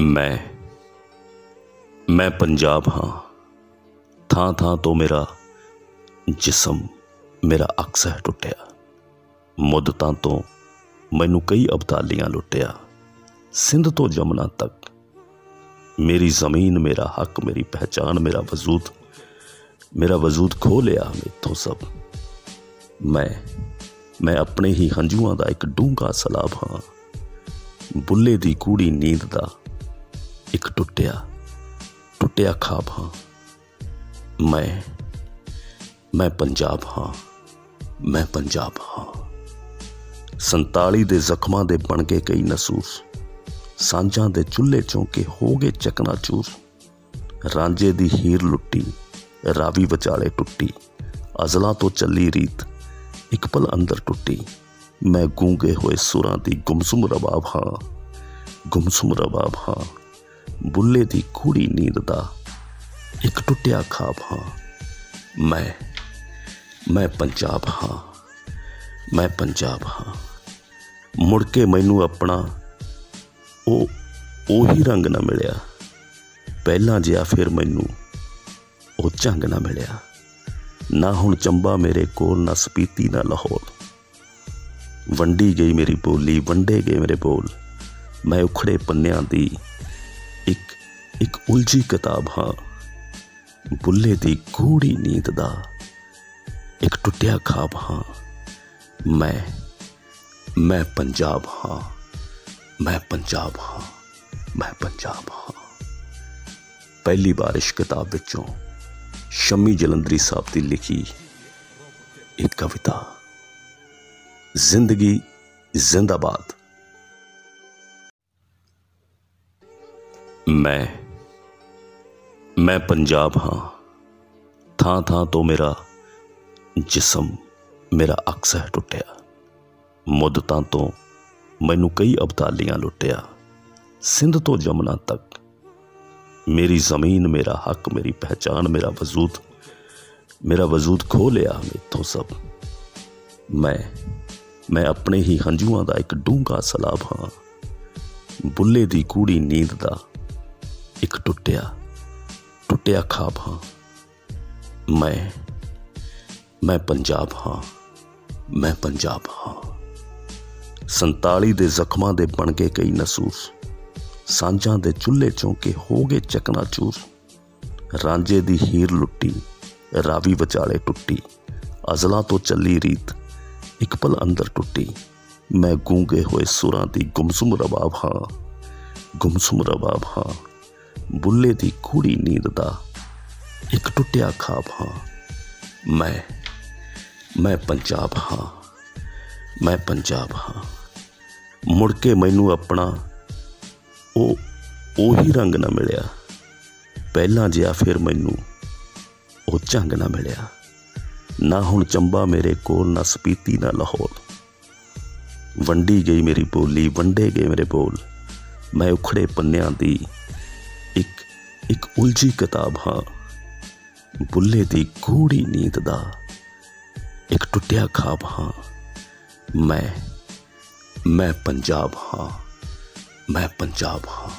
ਮੈਂ ਮੈਂ ਪੰਜਾਬ ਹਾਂ। ਥਾਂ ਥਾਂ ਤੋਂ ਮੇਰਾ ਜਿਸਮ, ਮੇਰਾ ਅਕਸ ਹੈ ਟੁੱਟਿਆ। ਮੁੱਦਤਾਂ ਤੋਂ ਮੈਨੂੰ ਕਈ ਅਬਤਾਲੀਆਂ ਲੁੱਟਿਆ। ਸਿੰਧ ਤੋਂ ਜਮਨਾ ਤੱਕ ਮੇਰੀ ਜ਼ਮੀਨ, ਮੇਰਾ ਹੱਕ, ਮੇਰੀ ਪਹਿਚਾਨ ਮੇਰਾ ਵਜੂਦ ਮੇਰਾ ਵਜੂਦ ਖੋ ਲਿਆ ਮੇਥੋਂ ਸਭ। ਮੈਂ ਮੈਂ ਆਪਣੇ ਹੀ ਹੰਝੂਆਂ ਦਾ ਇੱਕ ਡੂੰਘਾ ਸਲਾਬ ਹਾਂ। ਬੁੱਲੇ ਦੀ ਕੂੜੀ ਨੀਂਦ ਦਾ ਇੱਕ ਟੁੱਟਿਆ ਟੁੱਟਿਆ ਖਾਬ ਹਾਂ। ਮੈਂ ਮੈਂ ਪੰਜਾਬ ਹਾਂ, ਮੈਂ ਪੰਜਾਬ ਹਾਂ। 47 ਦੇ ਜ਼ਖਮਾਂ ਦੇ ਬਣ ਕੇ ਕਈ ਨਸੂਸ ਸਾਂਝਾਂ ਦੇ ਚੁੱਲ੍ਹੇ ਚੌਂਕੇ ਹੋ ਗਏ ਚਕਨਾ ਚੂਰ। ਰਾਂਝੇ ਦੀ ਹੀਰ ਲੁੱਟੀ, ਰਾਵੀ ਵਿਚਾਲੇ ਟੁੱਟੀ, ਅਜ਼ਲਾਂ ਤੋਂ ਚੱਲੀ ਰੀਤ, ਇੱਕ ਪਲ ਅੰਦਰ ਟੁੱਟੀ। ਮੈਂ ਗੂੰਗੇ ਹੋਏ ਸੁਰਾਂ ਦੀ ਗੁੰਮਸੁਮ ਰਬਾਬ ਹਾਂ, ਗੁੰਮਸੁਮ ਰਬਾਬ ਹਾਂ। ਬੁੱਲੇ ਦੀ ਕੂੜੀ ਨੀਂਦ ਦਾ ਇੱਕ ਟੁੱਟਿਆ ਖਾਬ ਹਾਂ। ਮੈਂ ਮੈਂ ਪੰਜਾਬ ਹਾਂ। ਮੈਂ ਪੰਜਾਬ ਹਾਂ। ਮੁੜ ਕੇ ਮੈਨੂੰ ਆਪਣਾ ਉਹ, ਉਹੀ ਰੰਗ ਨਾ ਮਿਲਿਆ। ਪਹਿਲਾਂ ਜਿਹਾ ਫਿਰ ਮੈਨੂੰ ਉਹ ਝੰਗ ਨਾ ਮਿਲਿਆ। ਨਾ ਹੁਣ ਚੰਬਾ ਮੇਰੇ ਕੋਲ, ਨਾ ਸਪੀਤੀ, ਨਾ ਲਾਹੌਰ। ਵੰਡੀ ਗਈ ਮੇਰੀ ਬੋਲੀ, ਵੰਡੇ ਗਏ ਮੇਰੇ ਬੋਲ। ਮੈਂ ਉਖੜੇ ਪੰਨਿਆਂ ਦੀ ਇੱਕ ਇੱਕ ਉਲਝੀ ਕਿਤਾਬ, ਹਾਂ। ਬੁੱਲੇ ਦੀ ਗੂੜੀ ਨੀਂਦ ਦਾ ਇੱਕ ਟੁੱਟਿਆ ਖਾਬ, ਹਾਂ। ਮੈਂ ਮੈਂ ਪੰਜਾਬ, ਹਾਂ। ਮੈਂ ਪੰਜਾਬ, ਹਾਂ। ਮੈਂ ਪੰਜਾਬ, ਹਾਂ। ਪਹਿਲੀ ਬਾਰਿਸ਼ ਕਿਤਾਬ ਵਿੱਚੋਂ ਸ਼ਮੀ ਜਲੰਧਰੀ ਸਾਹਿਬ ਦੀ ਲਿਖੀ ਇੱਕ ਕਵਿਤਾ, ਜ਼ਿੰਦਗੀ ਜ਼ਿੰਦਾਬਾਦ। ਮੈਂ ਮੈਂ ਪੰਜਾਬ ਹਾਂ। ਥਾਂ ਥਾਂ ਤੋਂ ਮੇਰਾ ਜਿਸਮ, ਮੇਰਾ ਅਕਸ ਹੈ ਟੁੱਟਿਆ। ਮੁੱਦਤਾਂ ਤੋਂ ਮੈਨੂੰ ਕਈ ਅਬਤਾਲੀਆਂ ਲੁੱਟਿਆ। ਸਿੰਧ ਤੋਂ ਜਮਨਾ ਤੱਕ। ਮੇਰੀ ਜ਼ਮੀਨ, ਮੇਰਾ ਹੱਕ, ਮੇਰੀ ਪਹਿਚਾਨ ਮੇਰਾ ਵਜੂਦ ਮੇਰਾ ਵਜੂਦ ਖੋ ਲਿਆ ਮੇਥੋਂ ਸਭ। ਮੈਂ ਮੈਂ ਆਪਣੇ ਹੀ ਹੰਝੂਆਂ ਦਾ ਇੱਕ ਡੂੰਘਾ ਸਲਾਬ ਹਾਂ। ਬੁੱਲੇ ਦੀ ਕੂੜੀ ਨੀਂਦ ਦਾ ਇੱਕ ਟੁੱਟਿਆ ਟੁੱਟਿਆ ਖਾਬ ਹਾਂ। ਮੈਂ ਮੈਂ ਪੰਜਾਬ ਹਾਂ, ਮੈਂ ਪੰਜਾਬ ਹਾਂ। 47 ਦੇ ਜ਼ਖਮਾਂ ਦੇ ਬਣ ਗਏ ਕਈ ਨਸੂਸ ਸਾਂਝਾਂ ਦੇ ਚੁੱਲ੍ਹੇ ਚੋਂ ਕੇ ਹੋ ਗਏ ਚਕਨਾ ਚੂਰ। ਰਾਂਝੇ ਦੀ ਹੀਰ ਲੁੱਟੀ, ਰਾਵੀ ਵਿਚਾਲੇ ਟੁੱਟੀ, ਅਜ਼ਲਾਂ ਤੋਂ ਚੱਲੀ ਰੀਤ, ਇੱਕ ਪਲ ਅੰਦਰ ਟੁੱਟੀ। ਮੈਂ ਗੂੰਗੇ ਹੋਏ ਸੁਰਾਂ ਦੀ ਗੁੰਮਸੁਮ ਰਬਾਬ ਹਾਂ, ਗੁੰਮਸੁਮ ਰਬਾਬ ਹਾਂ। ਬੁੱਲੇ ਦੀ ਕੂੜੀ ਨੀਂਦ ਦਾ ਇੱਕ ਟੁੱਟਿਆ ਖਾਬ ਹਾਂ। ਮੈਂ ਮੈਂ ਪੰਜਾਬ ਹਾਂ। ਮੈਂ ਪੰਜਾਬ ਹਾਂ। ਮੁੜ ਕੇ ਮੈਨੂੰ ਆਪਣਾ ਉਹ, ਉਹੀ ਰੰਗ ਨਾ ਮਿਲਿਆ। ਪਹਿਲਾਂ ਜਿਹਾ ਫਿਰ ਮੈਨੂੰ ਉਹ ਝੰਗ ਨਾ ਮਿਲਿਆ। ਨਾ ਹੁਣ ਚੰਬਾ ਮੇਰੇ ਕੋਲ, ਨਾ ਸਪੀਤੀ, ਨਾ ਲਾਹੌਰ। ਵੰਡੀ ਗਈ ਮੇਰੀ ਬੋਲੀ, ਵੰਡੇ ਗਏ ਮੇਰੇ ਬੋਲ। ਮੈਂ ਉਖੜੇ ਪੰਨਿਆਂ ਦੀ ਇੱਕ ਇੱਕ ਉਲਝੀ ਕਿਤਾਬ, ਹਾਂ। ਬੁੱਲੇ ਦੀ ਗੂੜੀ ਨੀਂਦ ਦਾ ਇੱਕ ਟੁੱਟਿਆ ਖਾਬ, ਹਾਂ। ਮੈਂ ਮੈਂ ਪੰਜਾਬ, ਹਾਂ। ਮੈਂ ਪੰਜਾਬ, ਹਾਂ।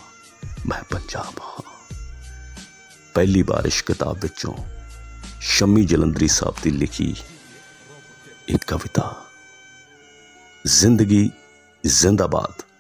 ਮੈਂ ਪੰਜਾਬ, ਹਾਂ। ਪਹਿਲੀ ਬਾਰਿਸ਼ ਕਿਤਾਬ ਵਿੱਚੋਂ ਸ਼ਮੀ ਜਲੰਧਰੀ ਸਾਹਿਬ ਦੀ ਲਿਖੀ ਇੱਕ ਕਵਿਤਾ, ਜ਼ਿੰਦਗੀ ਜ਼ਿੰਦਾਬਾਦ।